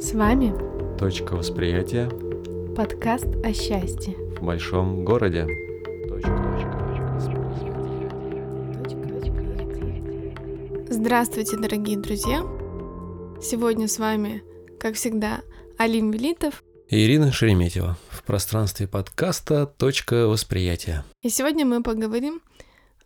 С вами Точка восприятия подкаст о счастье. в большом городе. Здравствуйте, дорогие друзья! Сегодня с вами, как всегда, Алим Велитов. И Ирина Шереметьева в пространстве подкаста «Точка восприятия». И сегодня мы поговорим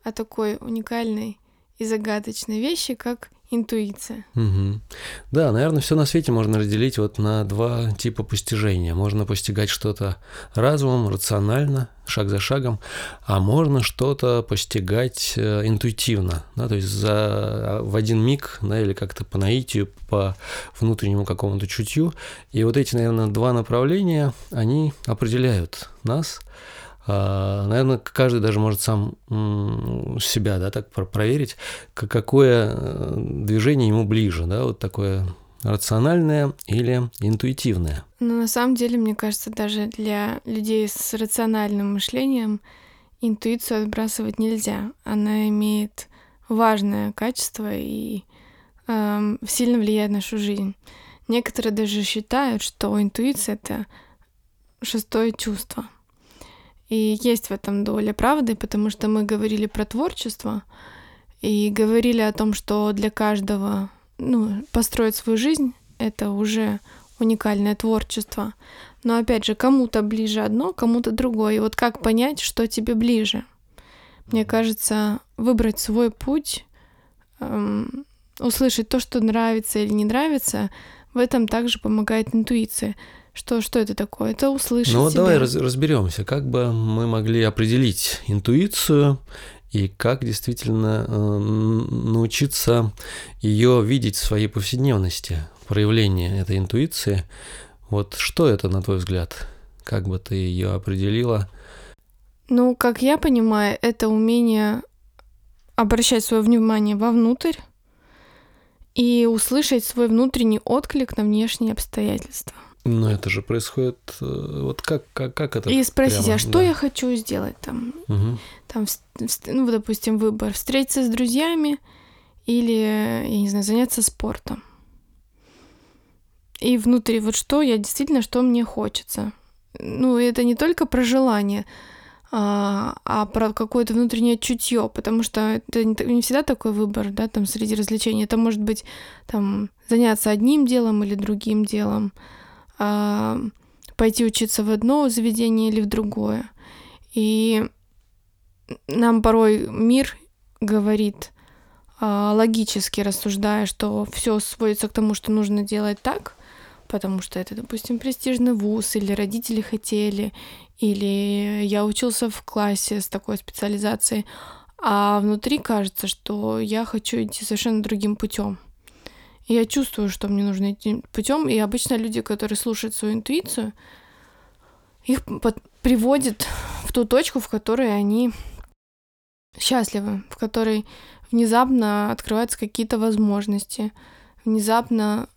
о такой уникальной и загадочной вещи, как интуиция. Мгм. Да, наверное, все на свете можно разделить вот на два типа постижения. Можно постигать что-то разумом, рационально, шаг за шагом, а можно что-то постигать э, интуитивно, да, то есть за, в один миг, да, или как-то по наитию, по внутреннему какому-то чутью. И вот эти, наверное, два направления, они определяют нас. А, Наверное, каждый даже может сам себя, да, так про- проверить, какое э, движение ему ближе, да, вот такое рациональное или интуитивное. Но на самом деле, мне кажется, даже для людей с рациональным мышлением интуицию отбрасывать нельзя. Она имеет важное качество и эм, сильно влияет на нашу жизнь. Некоторые даже считают, что интуиция это шестое чувство. И есть в этом доля правды, потому что мы говорили про творчество и говорили о том, что для каждого ну, построить свою жизнь это уже уникальное творчество. Но опять же, кому-то ближе одно, кому-то другое. И вот как понять, что тебе ближе? Мне кажется, выбрать свой путь, эм, услышать то, что нравится или не нравится, в этом также помогает интуиция. Что, что это такое? Это услышать Ну вот себя. давай раз- разберемся, как бы мы могли определить интуицию и как действительно э, научиться ее видеть в своей повседневности, проявление этой интуиции. Вот что это, на твой взгляд? Как бы ты ее определила? Ну, как я понимаю, это умение обращать свое внимание вовнутрь и услышать свой внутренний отклик на внешние обстоятельства. Ну, это же происходит... э, Вот как, как, как это? и спросить, прямо? а что Да. я хочу сделать там? Мгм. Там, ну, допустим, выбор, встретиться с друзьями или, я не знаю, заняться спортом. И внутри вот что я действительно, что мне хочется. Ну, это не только про желание, а, а про какое-то внутреннее чутье, потому что это не, не всегда такой выбор, да, там среди развлечений. Это может быть там заняться одним делом или другим делом, пойти учиться в одно заведение или в другое. И нам порой мир говорит, а, логически рассуждая, что все сводится к тому, что нужно делать так, потому что это, допустим, престижный вуз, или родители хотели, или я учился в классе с такой специализацией, а внутри кажется, что я хочу идти совершенно другим путем. И я чувствую, что мне нужно идти путем, и обычно люди, которые слушают свою интуицию, их под- приводит в ту точку, в которой они счастливы, в которой внезапно открываются какие-то возможности, внезапно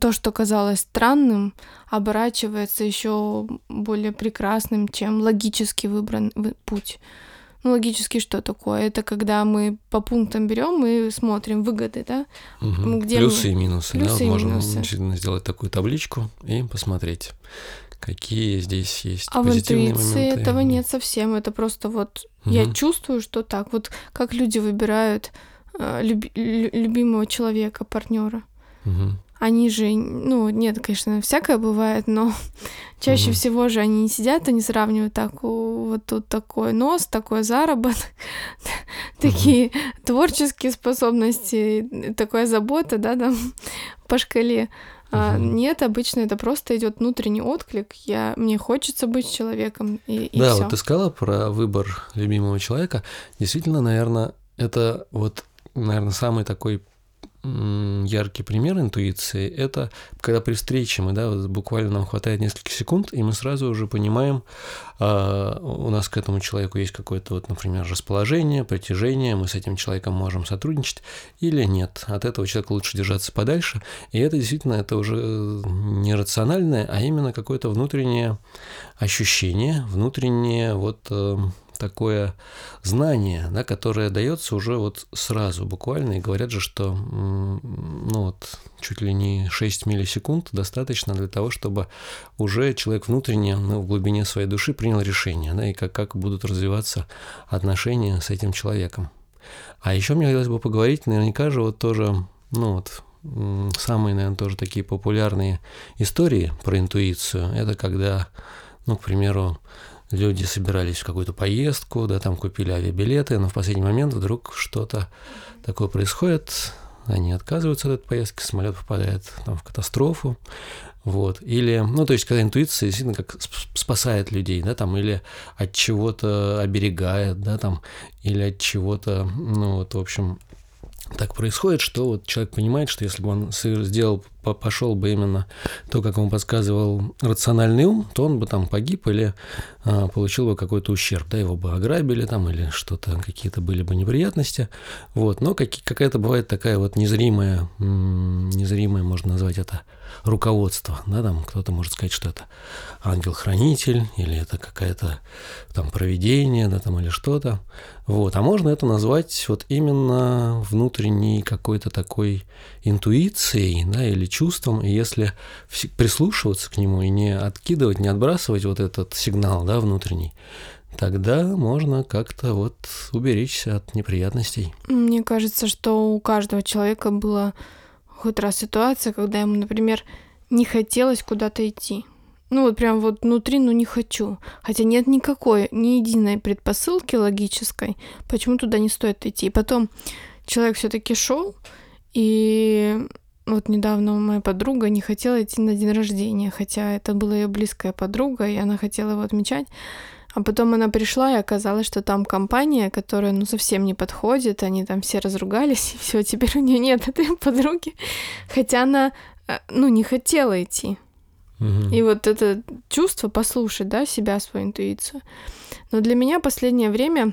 то, что казалось странным, оборачивается еще более прекрасным, чем логически выбран вы- путь. Ну, логически что такое? Это когда мы по пунктам берем и смотрим выгоды, да? Мгм. где Плюсы мы- и минусы. да, плюсы вот и можно минусы. действительно сделать такую табличку и посмотреть, какие здесь есть А в позитивные интуиции моменты. этого нет совсем. Это просто вот я Мгм. чувствую, что так. Вот как люди выбирают э, люби- лю- любимого человека, партнера. Мгм. Они же, ну, нет, конечно, всякое бывает, но чаще Мгм. всего же они не сидят и не сравнивают так, «О, вот тут такой нос, такой заработок, такие творческие способности, такая забота, да, там по шкале. А нет, обычно это просто идет внутренний отклик. Я, мне хочется быть человеком, и, и да, всё. вот ты сказала про выбор любимого человека. Действительно, наверное, это вот, наверное, самый такой яркий пример интуиции – это когда при встрече мы, да, вот буквально нам хватает нескольких секунд, и мы сразу уже понимаем, а, у нас к этому человеку есть какое-то, вот, например, расположение, притяжение, мы с этим человеком можем сотрудничать или нет. От этого человека лучше держаться подальше. И это действительно, это уже э, не рациональное, а именно какое-то внутреннее ощущение, внутреннее вот э, такое знание, да, которое дается уже вот сразу буквально, и говорят же, что ну вот чуть ли не 6 миллисекунд достаточно для того, чтобы уже человек внутренне, ну, в глубине своей души принял решение, да, и как, как будут развиваться отношения с этим человеком. А еще мне хотелось бы поговорить, наверняка же вот тоже, ну вот, самые, наверное, тоже такие популярные истории про интуицию, это когда, ну, к примеру, люди собирались в какую-то поездку, да, там купили авиабилеты, но в последний момент вдруг что-то такое происходит, они отказываются от этой поездки, самолет попадает там, в катастрофу, вот, или, ну, то есть, когда интуиция действительно как спасает людей, да, там, или от чего-то оберегает, да, там, или от чего-то, ну, вот, в общем, так происходит, что вот человек понимает, что если бы он сделал, пошел бы именно то, как ему подсказывал рациональный ум, то он бы там погиб или а, получил бы какой-то ущерб, да, его бы ограбили там или что-то, какие-то были бы неприятности, вот, но как, какая-то бывает такая вот незримая, незримая, можно назвать это, руководство, да, там кто-то может сказать, что это ангел-хранитель, или это какая-то там проведение, да, там или что-то, вот, а можно это назвать вот именно внутренней какой-то такой интуицией, да, или чувством, и если прислушиваться к нему и не откидывать, не отбрасывать вот этот сигнал, да, внутренний, тогда можно как-то вот уберечься от неприятностей. Мне кажется, что у каждого человека было хоть раз ситуация, когда ему, например, не хотелось куда-то идти. Ну вот прям вот внутри, ну не хочу. Хотя нет никакой, ни единой предпосылки логической, почему туда не стоит идти. И потом человек все-таки шел, и вот недавно моя подруга не хотела идти на день рождения, хотя это была ее близкая подруга, и она хотела его отмечать. А потом она пришла, и оказалось, что там компания, которая ну совсем не подходит, они там все разругались, и все, теперь у нее нет этой подруги. Хотя она, э, ну, не хотела идти. И вот это чувство послушать, да, себя, свою интуицию. Но для меня последнее время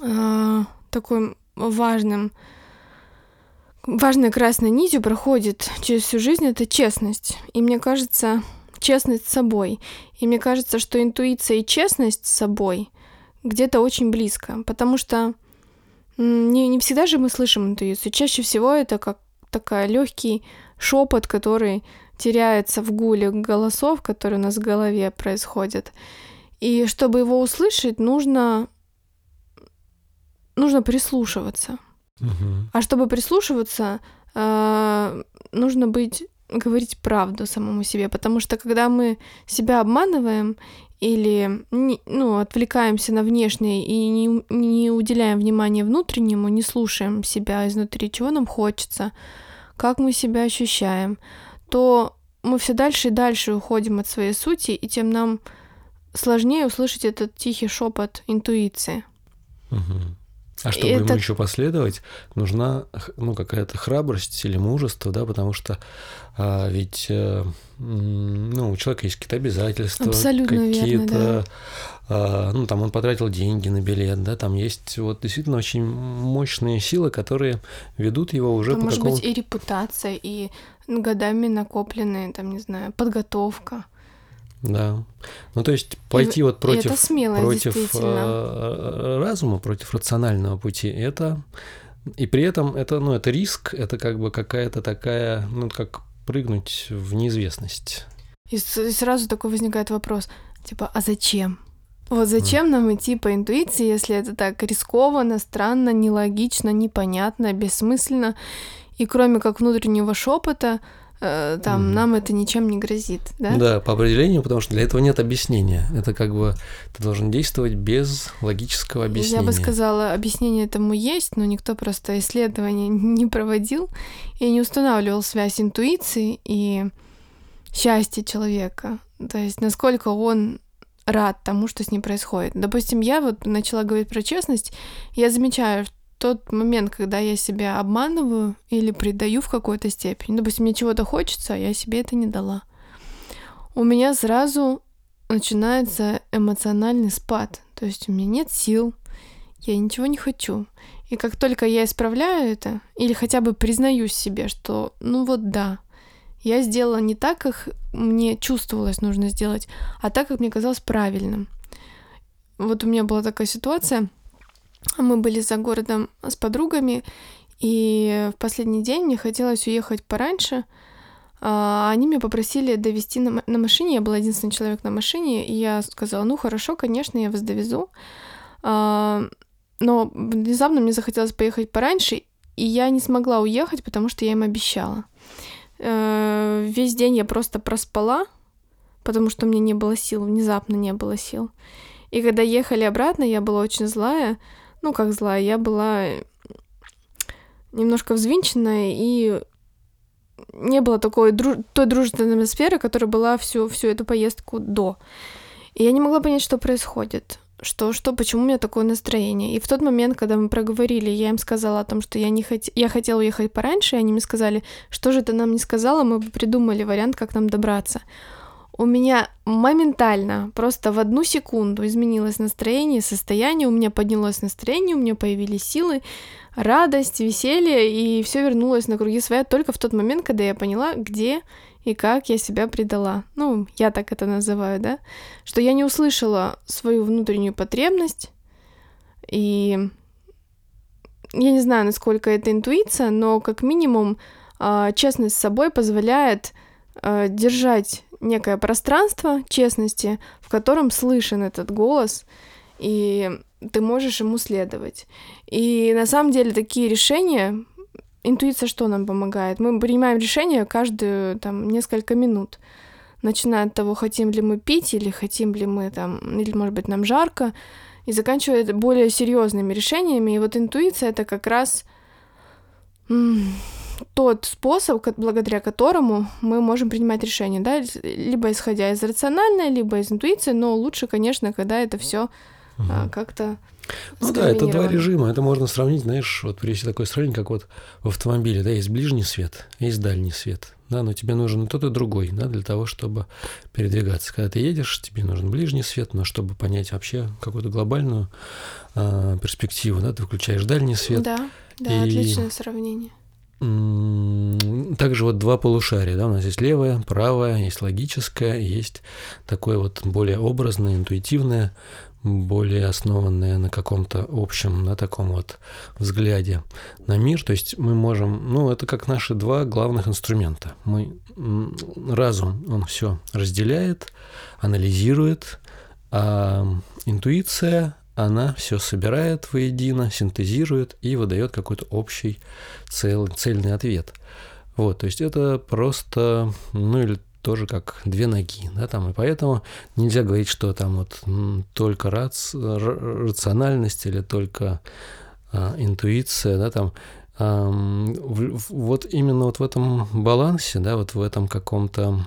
э, такой важным, важной красной нитью проходит через всю жизнь это честность. И мне кажется, честность с собой. И мне кажется, что интуиция и честность с собой где-то очень близко, потому что не, не всегда же мы слышим интуицию. Чаще всего это как такой легкий шепот, который теряется в гуле голосов, которые у нас в голове происходят. И чтобы его услышать, нужно нужно прислушиваться. Угу. А чтобы прислушиваться, э, нужно быть говорить правду самому себе, потому что когда мы себя обманываем или ну, отвлекаемся на внешнее и не, не уделяем внимания внутреннему, не слушаем себя изнутри, чего нам хочется, как мы себя ощущаем, то мы все дальше и дальше уходим от своей сути, и тем нам сложнее услышать этот тихий шепот интуиции. Угу. А чтобы это... ему еще последовать, нужна ну, какая-то храбрость или мужество, да, потому что а, ведь э, ну, у человека есть какие-то обязательства, какие-то, да. а, ну, там он потратил деньги на билет, да, там есть вот действительно очень мощные силы, которые ведут его уже там по может какому... быть и репутация, и годами накопленная, там, не знаю, подготовка. Да. Ну, то есть пойти и, вот против, против э, разума, против рационального пути, это и при этом это, ну, это риск, это как бы какая-то такая, ну, как прыгнуть в неизвестность. И, и сразу такой возникает вопрос, типа, а зачем? Вот зачем mm. нам идти по интуиции, если это так рискованно, странно, нелогично, непонятно, бессмысленно, и кроме как внутреннего шепота, там mm. нам это ничем не грозит, да? Да, по определению, потому что для этого нет объяснения. Это как бы ты должен действовать без логического объяснения. Я бы сказала, объяснение этому есть, но никто просто исследования не проводил и не устанавливал связь интуиции и счастья человека. То есть насколько он рад тому, что с ним происходит. Допустим, я вот начала говорить про честность, я замечаю, тот момент, когда я себя обманываю или предаю в какой-то степени, допустим, мне чего-то хочется, а я себе это не дала, у меня сразу начинается эмоциональный спад. То есть у меня нет сил, я ничего не хочу. И как только я исправляю это, или хотя бы признаюсь себе, что ну вот да, я сделала не так, как мне чувствовалось нужно сделать, а так, как мне казалось правильным. вот у меня была такая ситуация. Мы были за городом с подругами, и в последний день мне хотелось уехать пораньше. А, они меня попросили довести на, машине. Я была единственный человек на машине, и я сказала, ну хорошо, конечно, я вас довезу. А, но внезапно мне захотелось поехать пораньше, и я не смогла уехать, потому что я им обещала. Э, весь день я просто проспала, потому что у меня не было сил, внезапно не было сил. И когда ехали обратно, я была очень злая. Ну, как злая, я была немножко взвинченная, и не было такой друж... той дружественной атмосферы, которая была всю, всю эту поездку до. И я не могла понять, что происходит что, что, почему у меня такое настроение. И в тот момент, когда мы проговорили, я им сказала о том, что я, не хот... я хотела уехать пораньше, и они мне сказали, что же ты нам не сказала, мы бы придумали вариант, как нам добраться. У меня моментально, просто в одну секунду изменилось настроение, состояние, у меня поднялось настроение, у меня появились силы, радость, веселье, и все вернулось на круги своя только в тот момент, когда я поняла, где и как я себя предала. Ну, я так это называю, да? Что я не услышала свою внутреннюю потребность, и я не знаю, насколько это интуиция, но как минимум а, честность с собой позволяет а, держать некое пространство честности, в котором слышен этот голос, и ты можешь ему следовать. И на самом деле такие решения Интуиция что нам помогает? Мы принимаем решение каждую там несколько минут. Начиная от того, хотим ли мы пить, или хотим ли мы там, или может быть нам жарко, и заканчивая более серьезными решениями. И вот интуиция это как раз тот способ, благодаря которому мы можем принимать решения, да, либо исходя из рациональной, либо из интуиции, но лучше, конечно, когда это все угу. а, как-то ну да, это два режима. Это можно сравнить, знаешь, вот привести такое сравнение, как вот в автомобиле, да, есть ближний свет, есть дальний свет. Да, но тебе нужен и тот, и другой, да, для того, чтобы передвигаться. Когда ты едешь, тебе нужен ближний свет, но чтобы понять вообще какую-то глобальную э, перспективу, да, ты включаешь дальний свет. Да, да, и... отличное сравнение. Также вот два полушария, да, у нас есть левое, правое, есть логическое, есть такое вот более образное, интуитивное, более основанные на каком-то общем, на таком вот взгляде на мир. То есть мы можем, ну, это как наши два главных инструмента. Мы разум, он все разделяет, анализирует, а интуиция, она все собирает воедино, синтезирует и выдает какой-то общий цел, цельный ответ. Вот, то есть это просто, ну или тоже как две ноги, да, там, и поэтому нельзя говорить, что там вот только рац, рациональность или только а, интуиция, да, там, а, в, вот именно вот в этом балансе, да, вот в этом каком-то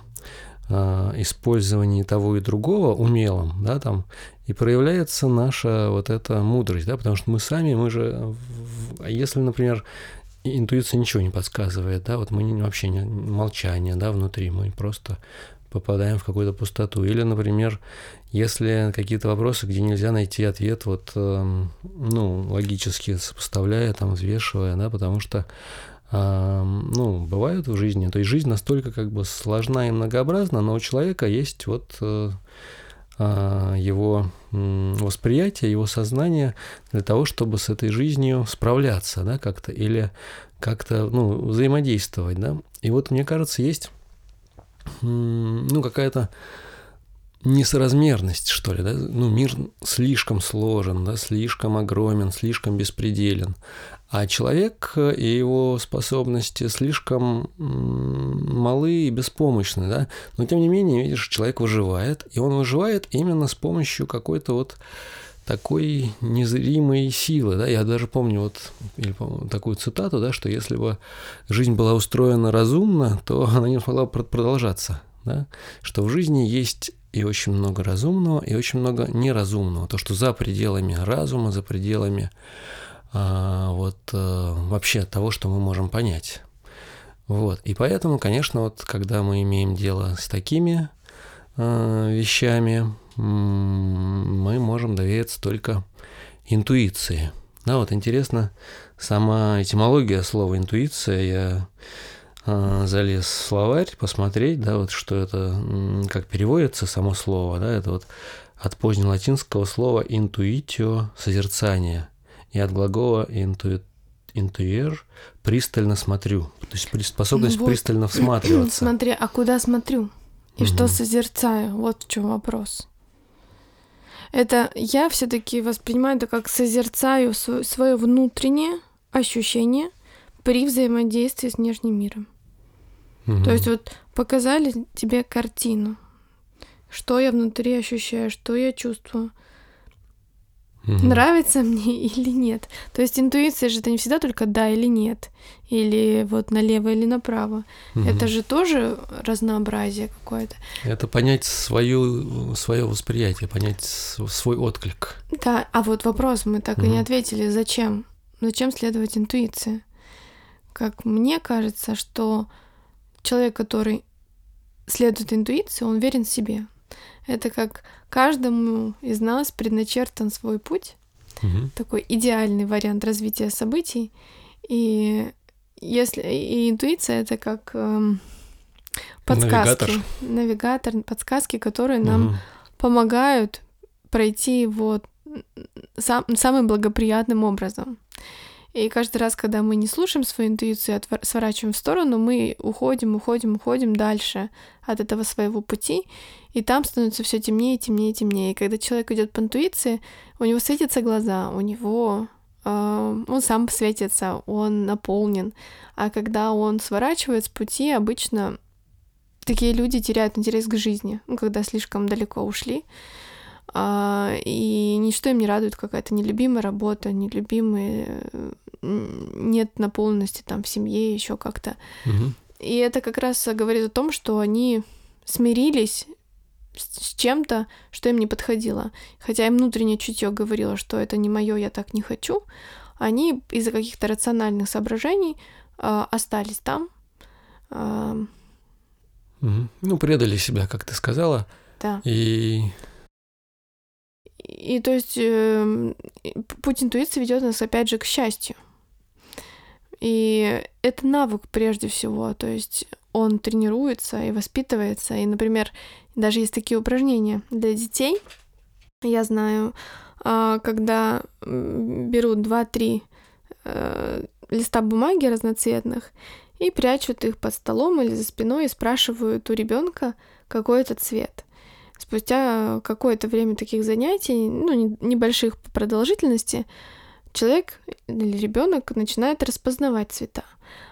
использовании того и другого умелом, да, там, и проявляется наша вот эта мудрость, да, потому что мы сами, мы же, если, например, интуиция ничего не подсказывает, да, вот мы вообще не, молчание, да, внутри, мы просто попадаем в какую-то пустоту. Или, например, если какие-то вопросы, где нельзя найти ответ, вот, э, ну, логически сопоставляя, там, взвешивая, да, потому что, э, ну, бывают в жизни, то есть жизнь настолько как бы сложна и многообразна, но у человека есть вот э, а, его восприятие, его сознание для того, чтобы с этой жизнью справляться, да, как-то, или как-то, ну, взаимодействовать, да. И вот, мне кажется, есть, ну, какая-то несоразмерность, что ли, да? Ну, мир слишком сложен, да, слишком огромен, слишком беспределен. А человек и его способности слишком малы и беспомощны, да. Но тем не менее, видишь, человек выживает, и он выживает именно с помощью какой-то вот такой незримой силы, да, я даже помню вот или, такую цитату, да, что если бы жизнь была устроена разумно, то она не могла продолжаться, да, что в жизни есть и очень много разумного, и очень много неразумного. То, что за пределами разума, за пределами а, вот а, вообще того, что мы можем понять. Вот. И поэтому, конечно, вот когда мы имеем дело с такими а, вещами, мы можем довериться только интуиции. Да, вот интересно, сама этимология слова интуиция, я залез в словарь посмотреть, да, вот что это, как переводится само слово, да, это вот от позднелатинского слова «intuitio» – «созерцание», и от глагола «intuit» интуер, пристально смотрю. То есть способность ну вот. пристально всматриваться. Смотри, а куда смотрю? И угу. что созерцаю? Вот в чем вопрос. Это я все-таки воспринимаю это как созерцаю свое внутреннее ощущение при взаимодействии с внешним миром. Угу. То есть вот показали тебе картину, что я внутри ощущаю, что я чувствую, угу. нравится мне или нет. То есть интуиция же это не всегда только да или нет, или вот налево или направо. Угу. Это же тоже разнообразие какое-то. Это понять свою, свое восприятие, понять свой отклик. Да, а вот вопрос мы так угу. и не ответили, зачем? Зачем следовать интуиции? Как мне кажется, что человек, который следует интуиции, он верен себе. Это как каждому из нас предначертан свой путь, угу. такой идеальный вариант развития событий. И если и интуиция это как эм, подсказки, навигатор. навигатор, подсказки, которые нам угу. помогают пройти вот сам, самым благоприятным образом. И каждый раз, когда мы не слушаем свою интуицию, сворачиваем в сторону, мы уходим, уходим, уходим дальше от этого своего пути, и там становится все темнее, темнее, темнее. И когда человек идет по интуиции, у него светятся глаза, у него э, он сам светится, он наполнен. А когда он сворачивает с пути, обычно такие люди теряют интерес к жизни, ну, когда слишком далеко ушли. А, и ничто им не радует, какая-то нелюбимая работа, нелюбимые нет наполненности там в семье, еще как-то. Угу. И это как раз говорит о том, что они смирились с чем-то, что им не подходило. Хотя им внутреннее чутье говорило, что это не мое, я так не хочу. Они из-за каких-то рациональных соображений э, остались там. Э, угу. Ну, предали себя, как ты сказала. Да. И и то есть э, путь интуиции ведет нас опять же к счастью. И это навык прежде всего, то есть он тренируется и воспитывается. И, например, даже есть такие упражнения для детей. Я знаю, а, когда берут 2-3 э, листа бумаги разноцветных и прячут их под столом или за спиной и спрашивают у ребенка какой это цвет. Спустя какое-то время таких занятий, ну, небольших по продолжительности, человек или ребенок начинает распознавать цвета.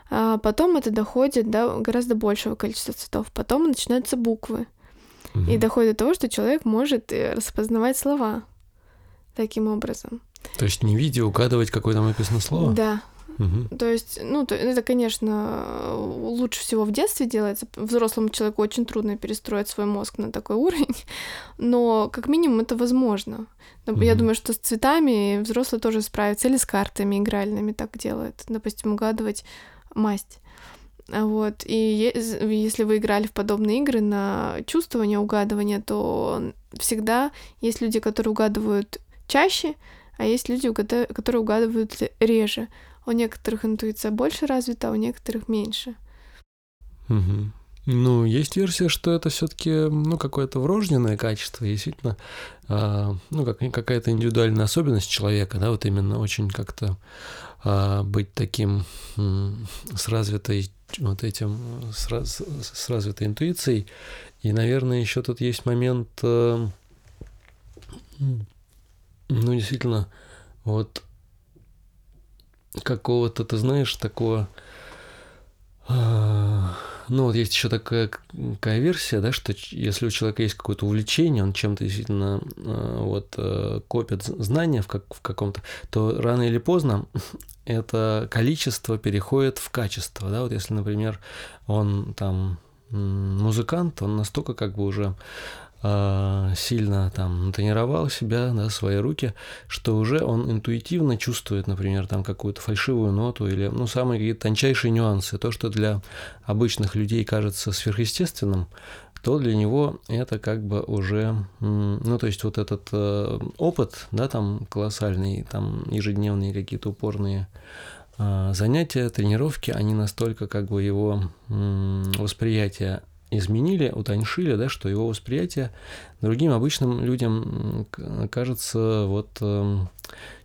А потом это доходит до гораздо большего количества цветов. Потом начинаются буквы. Угу. И доходит до того, что человек может э, распознавать слова таким образом. То есть не видя, угадывать, какое там написано слово? Да. Угу. То есть, ну, то, это, конечно, лучше всего в детстве делается. Взрослому человеку очень трудно перестроить свой мозг на такой уровень, но как минимум это возможно. Угу. Я думаю, что с цветами взрослые тоже справятся, или с картами игральными так делают. Допустим, угадывать масть. Вот. И если вы играли в подобные игры на чувствование, угадывание, то всегда есть люди, которые угадывают чаще, а есть люди, которые угадывают реже. У некоторых интуиция больше развита, а у некоторых меньше. Угу. Ну, есть версия, что это все-таки ну, какое-то врожденное качество, действительно, э, ну, как, какая-то индивидуальная особенность человека, да, вот именно очень как-то э, быть таким э, с развитой вот этим, с, раз, с развитой интуицией. И, наверное, еще тут есть момент, э, ну, действительно, вот какого-то, ты знаешь, такого... А, ну, вот есть еще такая, такая версия, да, что если у человека есть какое-то увлечение, он чем-то действительно а, вот э, копит знания в, как, в каком-то, то рано или поздно это количество переходит в качество, да, вот если, например, он там музыкант, он настолько как бы уже сильно там тренировал себя, да, свои руки, что уже он интуитивно чувствует, например, там какую-то фальшивую ноту или, ну, самые какие-то тончайшие нюансы. То, что для обычных людей кажется сверхъестественным, то для него это как бы уже, ну, то есть вот этот э, опыт, да, там колоссальный, там ежедневные какие-то упорные э, занятия, тренировки, они настолько как бы его восприятие изменили, утоньшили, да, что его восприятие другим обычным людям кажется вот эм,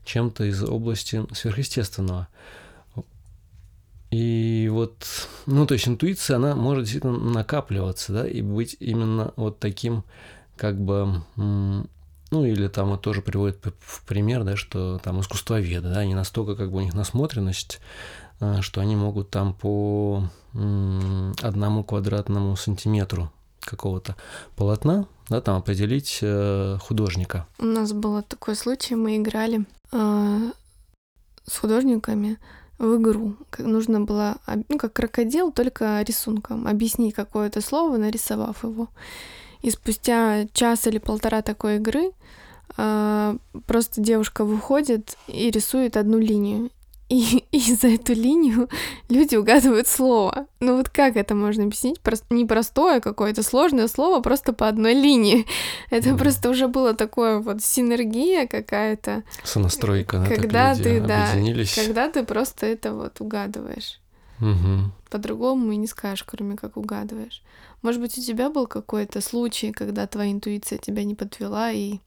чем-то из области сверхъестественного. И вот, ну, то есть интуиция, она может действительно накапливаться, да, и быть именно вот таким, как бы, ну, или там вот тоже приводит в пример, да, что там искусствоведы, да, они настолько, как бы, у них насмотренность, что они могут там по одному квадратному сантиметру какого-то полотна, да, там определить э, художника. У нас был такой случай, мы играли э, с художниками, в игру. Нужно было, ну, как крокодил, только рисунком, объяснить какое-то слово, нарисовав его. И спустя час или полтора такой игры э, просто девушка выходит и рисует одну линию. И, и за эту линию люди угадывают слово. Ну вот как это можно объяснить? Просто не простое какое-то сложное слово, просто по одной линии. Это mm. просто уже было такое вот синергия какая-то. Сонастройка, да, когда ты, да, когда ты просто это вот угадываешь. Угу. По-другому и не скажешь, кроме как угадываешь. Может быть, у тебя был какой-то случай, когда твоя интуиция тебя не подвела и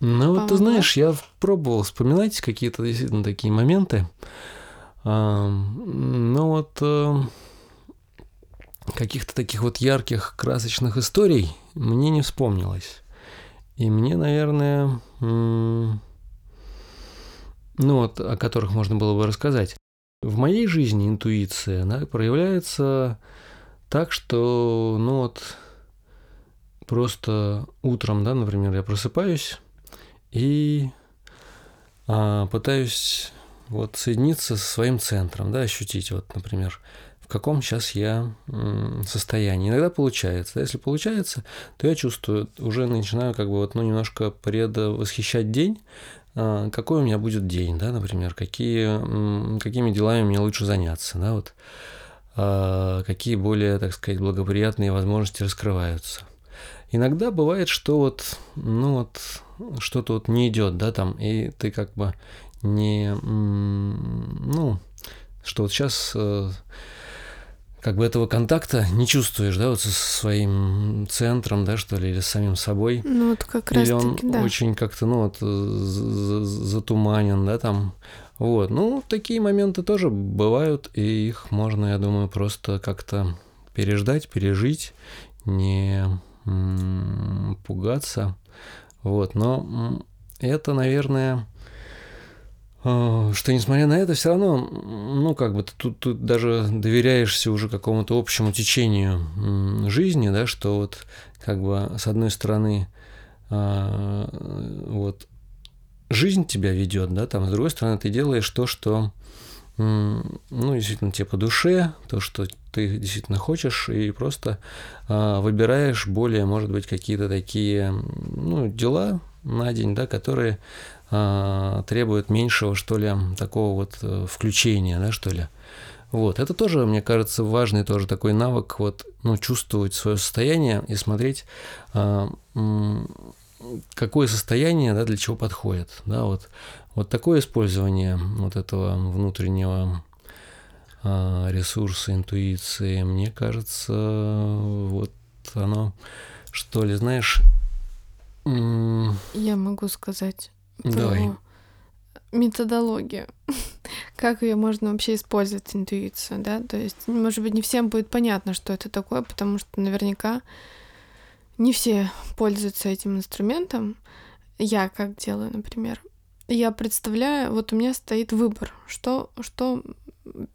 ну, вот ты знаешь, я пробовал вспоминать какие-то действительно такие моменты. А, ну вот э, каких-то таких вот ярких, красочных историй мне не вспомнилось. И мне, наверное, ну вот, о которых можно было бы рассказать. В моей жизни интуиция, она проявляется так, что, ну вот, просто утром, да, например, я просыпаюсь, и а, пытаюсь вот соединиться со своим центром, да, ощутить вот, например, в каком сейчас я состоянии. Иногда получается. Да, если получается, то я чувствую, уже начинаю как бы вот, ну, немножко предвосхищать день, а, какой у меня будет день, да, например, какие, какими делами мне лучше заняться, да, вот, а, какие более, так сказать, благоприятные возможности раскрываются. Иногда бывает, что вот, ну вот, что-то вот не идет, да, там, и ты как бы не, ну, что вот сейчас э, как бы этого контакта не чувствуешь, да, вот со своим центром, да, что ли, или с самим собой. Ну, вот как раз Или он таки, да. очень как-то, ну, вот затуманен, да, там. Вот, ну, такие моменты тоже бывают, и их можно, я думаю, просто как-то переждать, пережить, не пугаться. Вот, но это, наверное, э, что несмотря на это, все равно, ну, как бы, тут, тут даже доверяешься уже какому-то общему течению жизни, да, что вот, как бы, с одной стороны, а, вот, жизнь тебя ведет, да, там, с другой стороны, ты делаешь то, что, ну, действительно, тебе по душе, то, что ты действительно хочешь, и просто э, выбираешь более, может быть, какие-то такие ну, дела на день, да, которые э, требуют меньшего, что ли, такого вот э, включения, да, что ли. Вот, это тоже, мне кажется, важный тоже такой навык, вот, ну, чувствовать свое состояние и смотреть, э, какое состояние, да, для чего подходит, да, вот, вот такое использование вот этого внутреннего а, ресурсы интуиции, мне кажется, вот оно, что ли, знаешь... Я могу сказать Давай. про методологию. как ее можно вообще использовать, интуицию, да? То есть, может быть, не всем будет понятно, что это такое, потому что наверняка не все пользуются этим инструментом. Я как делаю, например. Я представляю, вот у меня стоит выбор, что, что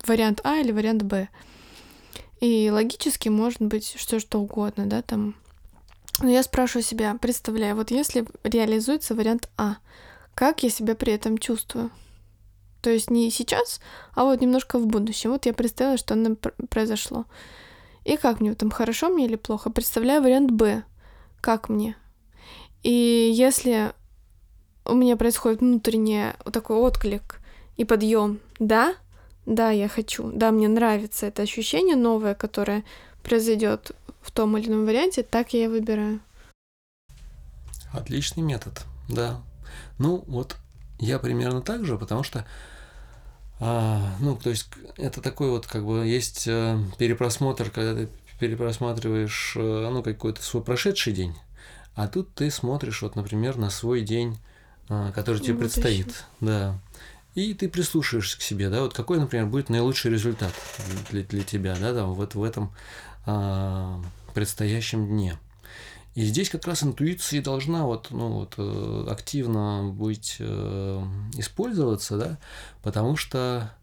вариант А или вариант Б. И логически может быть что что угодно, да, там. Но я спрашиваю себя, представляю, вот если реализуется вариант А, как я себя при этом чувствую? То есть не сейчас, а вот немножко в будущем. Вот я представила, что оно произошло. И как мне там, хорошо мне или плохо? Представляю вариант Б. Как мне? И если у меня происходит внутренний такой отклик и подъем, да, да, я хочу, да, мне нравится это ощущение новое, которое произойдет в том или ином варианте, так я и выбираю. Отличный метод, да. Ну, вот я примерно так же, потому что, а, ну, то есть это такой вот, как бы, есть э, перепросмотр, когда ты перепросматриваешь, э, ну, какой-то свой прошедший день, а тут ты смотришь, вот, например, на свой день, э, который тебе Будущее. предстоит. Да. И ты прислушиваешься к себе, да, вот какой, например, будет наилучший результат для, для тебя, да, там, вот в этом а, предстоящем дне. И здесь как раз интуиция должна вот, ну, вот, э, активно быть э, использоваться, да, потому что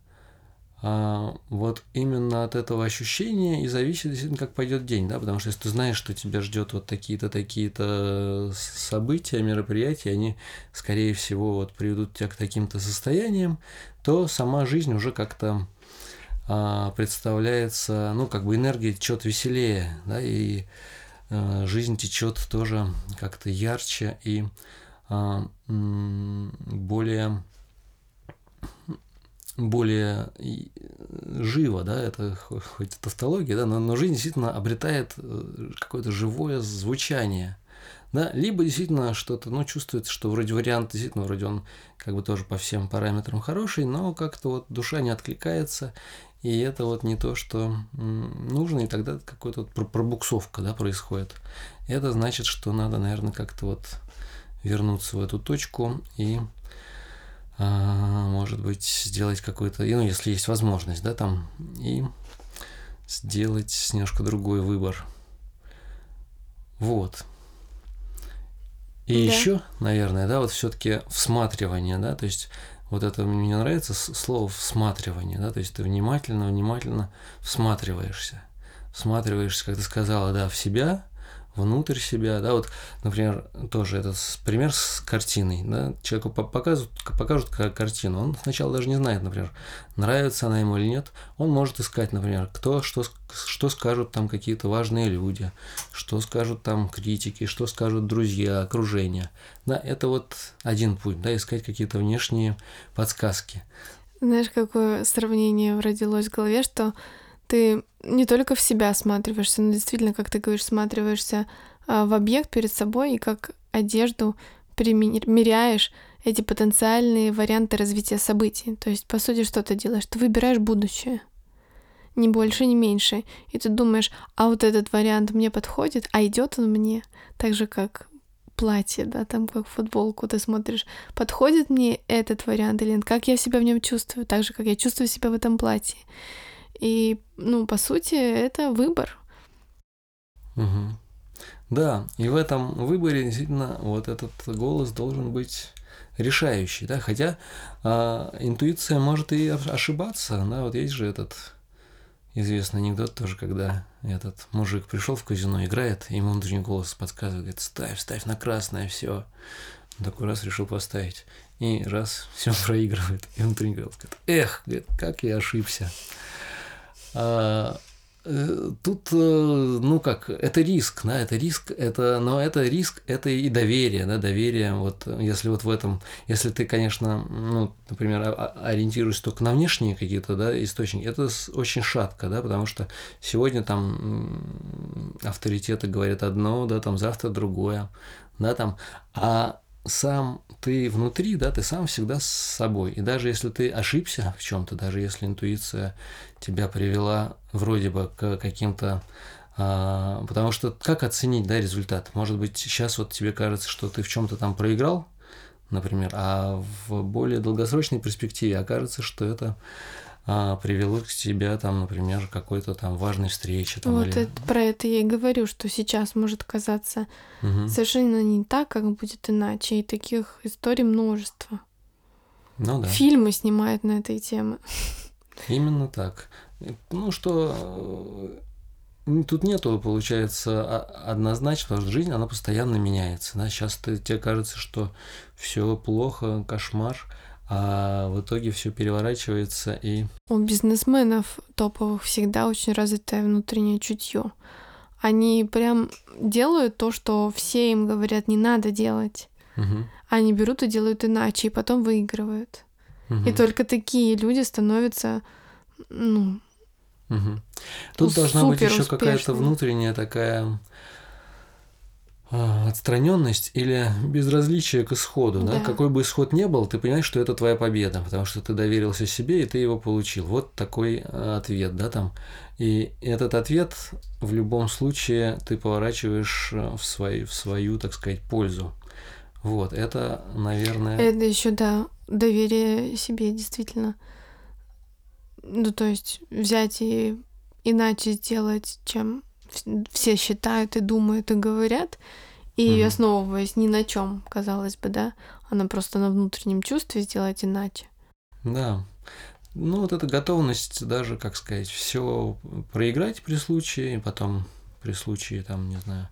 вот именно от этого ощущения и зависит действительно, как пойдет день, да, потому что если ты знаешь, что тебя ждет вот такие-то, такие-то события, мероприятия, они, скорее всего, вот приведут тебя к таким-то состояниям, то сама жизнь уже как-то а, представляется, ну, как бы энергия течет веселее, да, и Э, жизнь течет тоже как-то ярче и а, более более живо, да, это хоть тавтология, да, но, но жизнь действительно обретает э, какое-то живое звучание, да, либо действительно что-то, ну, чувствуется, что вроде вариант действительно, вроде он как бы тоже по всем параметрам хороший, но как-то вот душа не откликается, и это вот не то, что нужно, и тогда какая-то вот пробуксовка да, происходит. Это значит, что надо, наверное, как-то вот вернуться в эту точку и, может быть, сделать какой-то, ну, если есть возможность, да, там, и сделать немножко другой выбор. Вот. И да. еще, наверное, да, вот все-таки всматривание, да, то есть вот это мне нравится слово всматривание, да, то есть ты внимательно, внимательно всматриваешься. Всматриваешься, как ты сказала, да, в себя, внутрь себя, да, вот, например, тоже этот пример с картиной, да, человеку покажут, покажут картину, он сначала даже не знает, например, нравится она ему или нет, он может искать, например, кто, что, что скажут там какие-то важные люди, что скажут там критики, что скажут друзья, окружение, да, это вот один путь, да, искать какие-то внешние подсказки. Знаешь, какое сравнение родилось в голове, что ты не только в себя осматриваешься, но действительно, как ты говоришь, осматриваешься а, в объект перед собой и как одежду примеряешь эти потенциальные варианты развития событий. То есть, по сути, что ты делаешь? Ты выбираешь будущее. Ни больше, ни меньше. И ты думаешь, а вот этот вариант мне подходит, а идет он мне. Так же, как платье, да, там как футболку ты смотришь, подходит мне этот вариант или нет, как я себя в нем чувствую, так же, как я чувствую себя в этом платье. И, ну, по сути, это выбор. Угу. Да, и в этом выборе действительно вот этот голос должен быть решающий, да, хотя а, интуиция может и ошибаться, да, вот есть же этот известный анекдот тоже, когда этот мужик пришел в казино, играет, и ему внутренний голос подсказывает, говорит, ставь, ставь на красное, все. Такой раз решил поставить, и раз, все проигрывает, и внутренний голос говорит, эх, говорит, как я ошибся. А, э, тут, э, ну как, это риск, да, это риск, это, но это риск, это и доверие, да, доверие, вот, если вот в этом, если ты, конечно, ну, например, ориентируешься только на внешние какие-то, да, источники, это очень шатко, да, потому что сегодня там авторитеты говорят одно, да, там завтра другое, да, там, а сам ты внутри, да, ты сам всегда с собой. И даже если ты ошибся в чем-то, даже если интуиция тебя привела вроде бы к каким-то а, потому что как оценить да, результат? Может быть, сейчас вот тебе кажется, что ты в чем-то там проиграл, например, а в более долгосрочной перспективе окажется, что это а, привело к тебя там, например, какой-то там важной встрече. Там, вот или... это, про это я и говорю, что сейчас может казаться угу. совершенно не так, как будет иначе, и таких историй множество. Ну да. Фильмы снимают на этой теме. Именно так. Ну что, э, тут нету, получается, однозначно, потому что жизнь, она постоянно меняется. Да? Сейчас тебе кажется, что все плохо, кошмар, а в итоге все переворачивается и... У бизнесменов топовых всегда очень развитое внутреннее чутье. Они прям делают то, что все им говорят, не надо делать. Угу. Они берут и делают иначе, и потом выигрывают. Угу. И только такие люди становятся, ну, угу. Тут должна быть еще какая-то внутренняя такая отстраненность или безразличие к исходу, да? Да. Какой бы исход ни был, ты понимаешь, что это твоя победа, потому что ты доверился себе и ты его получил. Вот такой а, ответ, да, там. И этот ответ в любом случае ты поворачиваешь а, в свою, в свою, так сказать, пользу. Вот, это, наверное... Это еще, да, доверие себе, действительно. Ну, то есть взять и иначе сделать, чем все считают и думают и говорят, и Мгм. основываясь ни на чем, казалось бы, да, она просто на внутреннем чувстве сделать иначе. Да. Ну, вот эта готовность даже, как сказать, все проиграть при случае, и потом при случае, там, не знаю,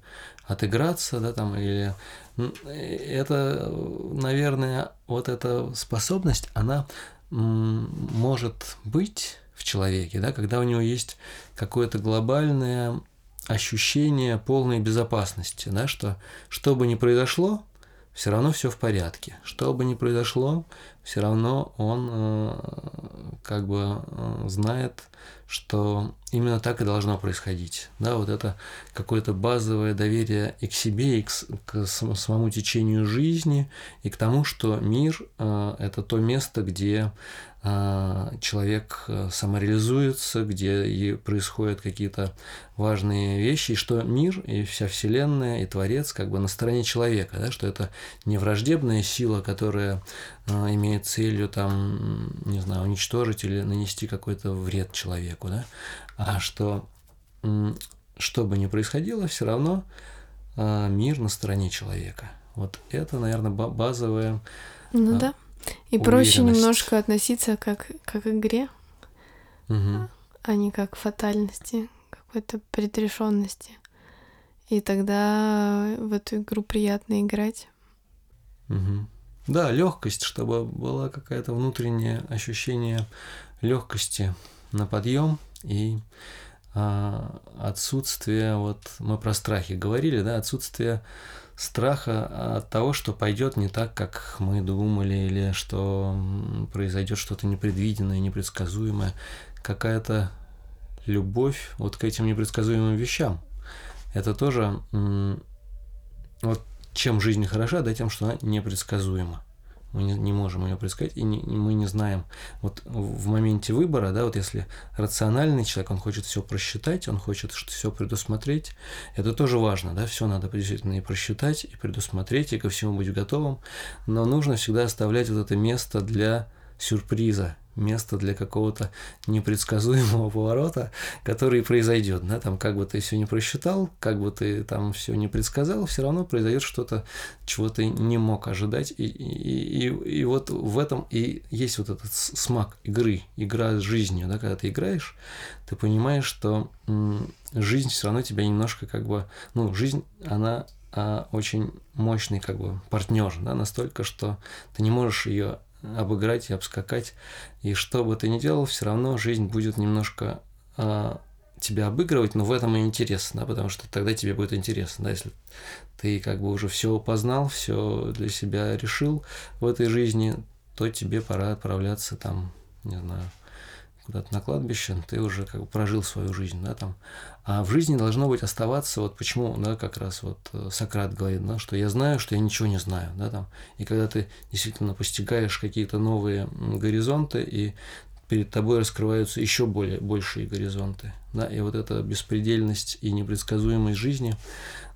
отыграться, да, там, или... М, Это, наверное, вот эта способность, она может быть в человеке, да, когда у него есть какое-то глобальное ощущение полной безопасности, да, что что бы ни произошло, все равно все в порядке. Что бы ни произошло, все равно он э, как бы э, знает, что именно так и должно происходить. Да, вот это какое-то базовое доверие и к себе, и к, к сам- самому течению жизни, и к тому, что мир э, это то место, где человек самореализуется, где и происходят какие-то важные вещи, и что мир и вся Вселенная и Творец как бы на стороне человека, да, что это не враждебная сила, которая э, целью там, не знаю, уничтожить или нанести какой-то вред человеку, да, а что что бы ни происходило, все равно э, мир на стороне человека. Вот это, наверное, базовое. Ну А, да. И проще немножко относиться как, как к игре, Мгм. а не как к фатальности, какой-то предрешенности. И тогда в эту игру приятно играть. Мгм. Да, легкость, чтобы было какое-то внутреннее ощущение легкости на подъем и а, отсутствие, вот мы про страхи говорили, да, отсутствие страха от того, что пойдет не так, как мы думали, или что произойдет что-то непредвиденное, непредсказуемое, какая-то любовь вот к этим непредсказуемым вещам. Это тоже вот чем жизнь хороша, да, тем, что она непредсказуема. Мы не, не можем ее предсказать, и не- мы не знаем. Вот в моменте выбора, да, вот если рациональный человек, он хочет все просчитать, он хочет все предусмотреть, это тоже важно, да, все надо действительно и просчитать, и предусмотреть, и ко всему быть готовым, но нужно всегда оставлять вот это место для сюрприза, место для какого-то непредсказуемого поворота, который произойдет, да, там как бы ты все не просчитал, как бы ты там все не предсказал, все равно произойдет что-то, чего ты не мог ожидать, и, и, и, и вот в этом и есть вот этот смак игры, игра с жизнью, да, когда ты играешь, ты понимаешь, что жизнь все равно тебя немножко как бы, ну, жизнь, она а, очень мощный как бы партнер, да, настолько, что ты не можешь ее обыграть и обскакать, и что бы ты ни делал, все равно жизнь будет немножко а, тебя обыгрывать, но в этом и интерес, да, потому что тогда тебе будет интересно, да, если ты как бы уже все познал, все для себя решил в этой жизни, то тебе пора отправляться там, не знаю, куда-то на кладбище, ты уже как бы прожил свою жизнь, да, там. А в жизни должно быть оставаться, вот почему, да, как раз вот э, Сократ говорит, да, что я знаю, что я ничего не знаю, да, там. И когда ты действительно постигаешь какие-то новые горизонты, и перед тобой раскрываются еще более большие горизонты, да, и вот эта беспредельность и непредсказуемость жизни,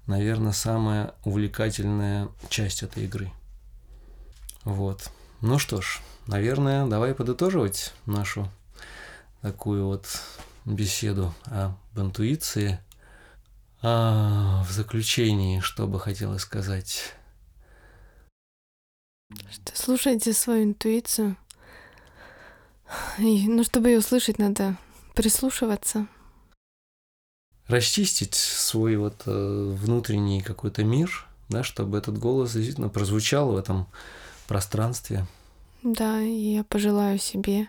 наверное, самая увлекательная часть этой игры. Вот. Ну что ж, наверное, давай подытоживать нашу такую вот беседу об интуиции. А в заключении, что бы хотелось сказать? Что слушайте свою интуицию. И, ну, чтобы ее услышать, надо прислушиваться. Расчистить свой вот э, внутренний какой-то мир, да, чтобы этот голос действительно прозвучал в этом пространстве. Да, и я пожелаю себе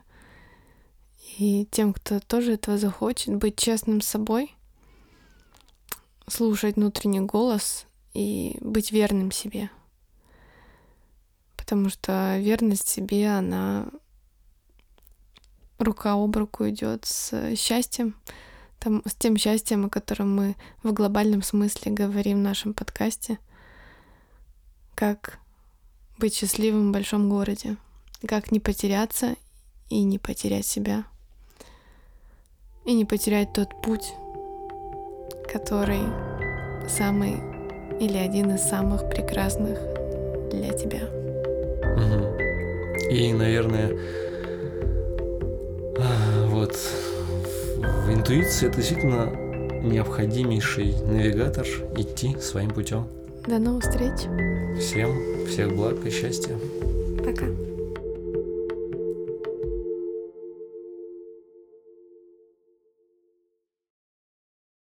и тем, кто тоже этого захочет, быть честным с собой, слушать внутренний голос и быть верным себе. Потому что верность себе, она рука об руку идет с счастьем, там, с тем счастьем, о котором мы в глобальном смысле говорим в нашем подкасте, как быть счастливым в большом городе, как не потеряться и не потерять себя, и не потерять тот путь, который самый или один из самых прекрасных для тебя. Угу. И, наверное, а, вот в интуиции это действительно необходимейший навигатор идти своим путем. До новых встреч. Всем всех благ и счастья. Пока.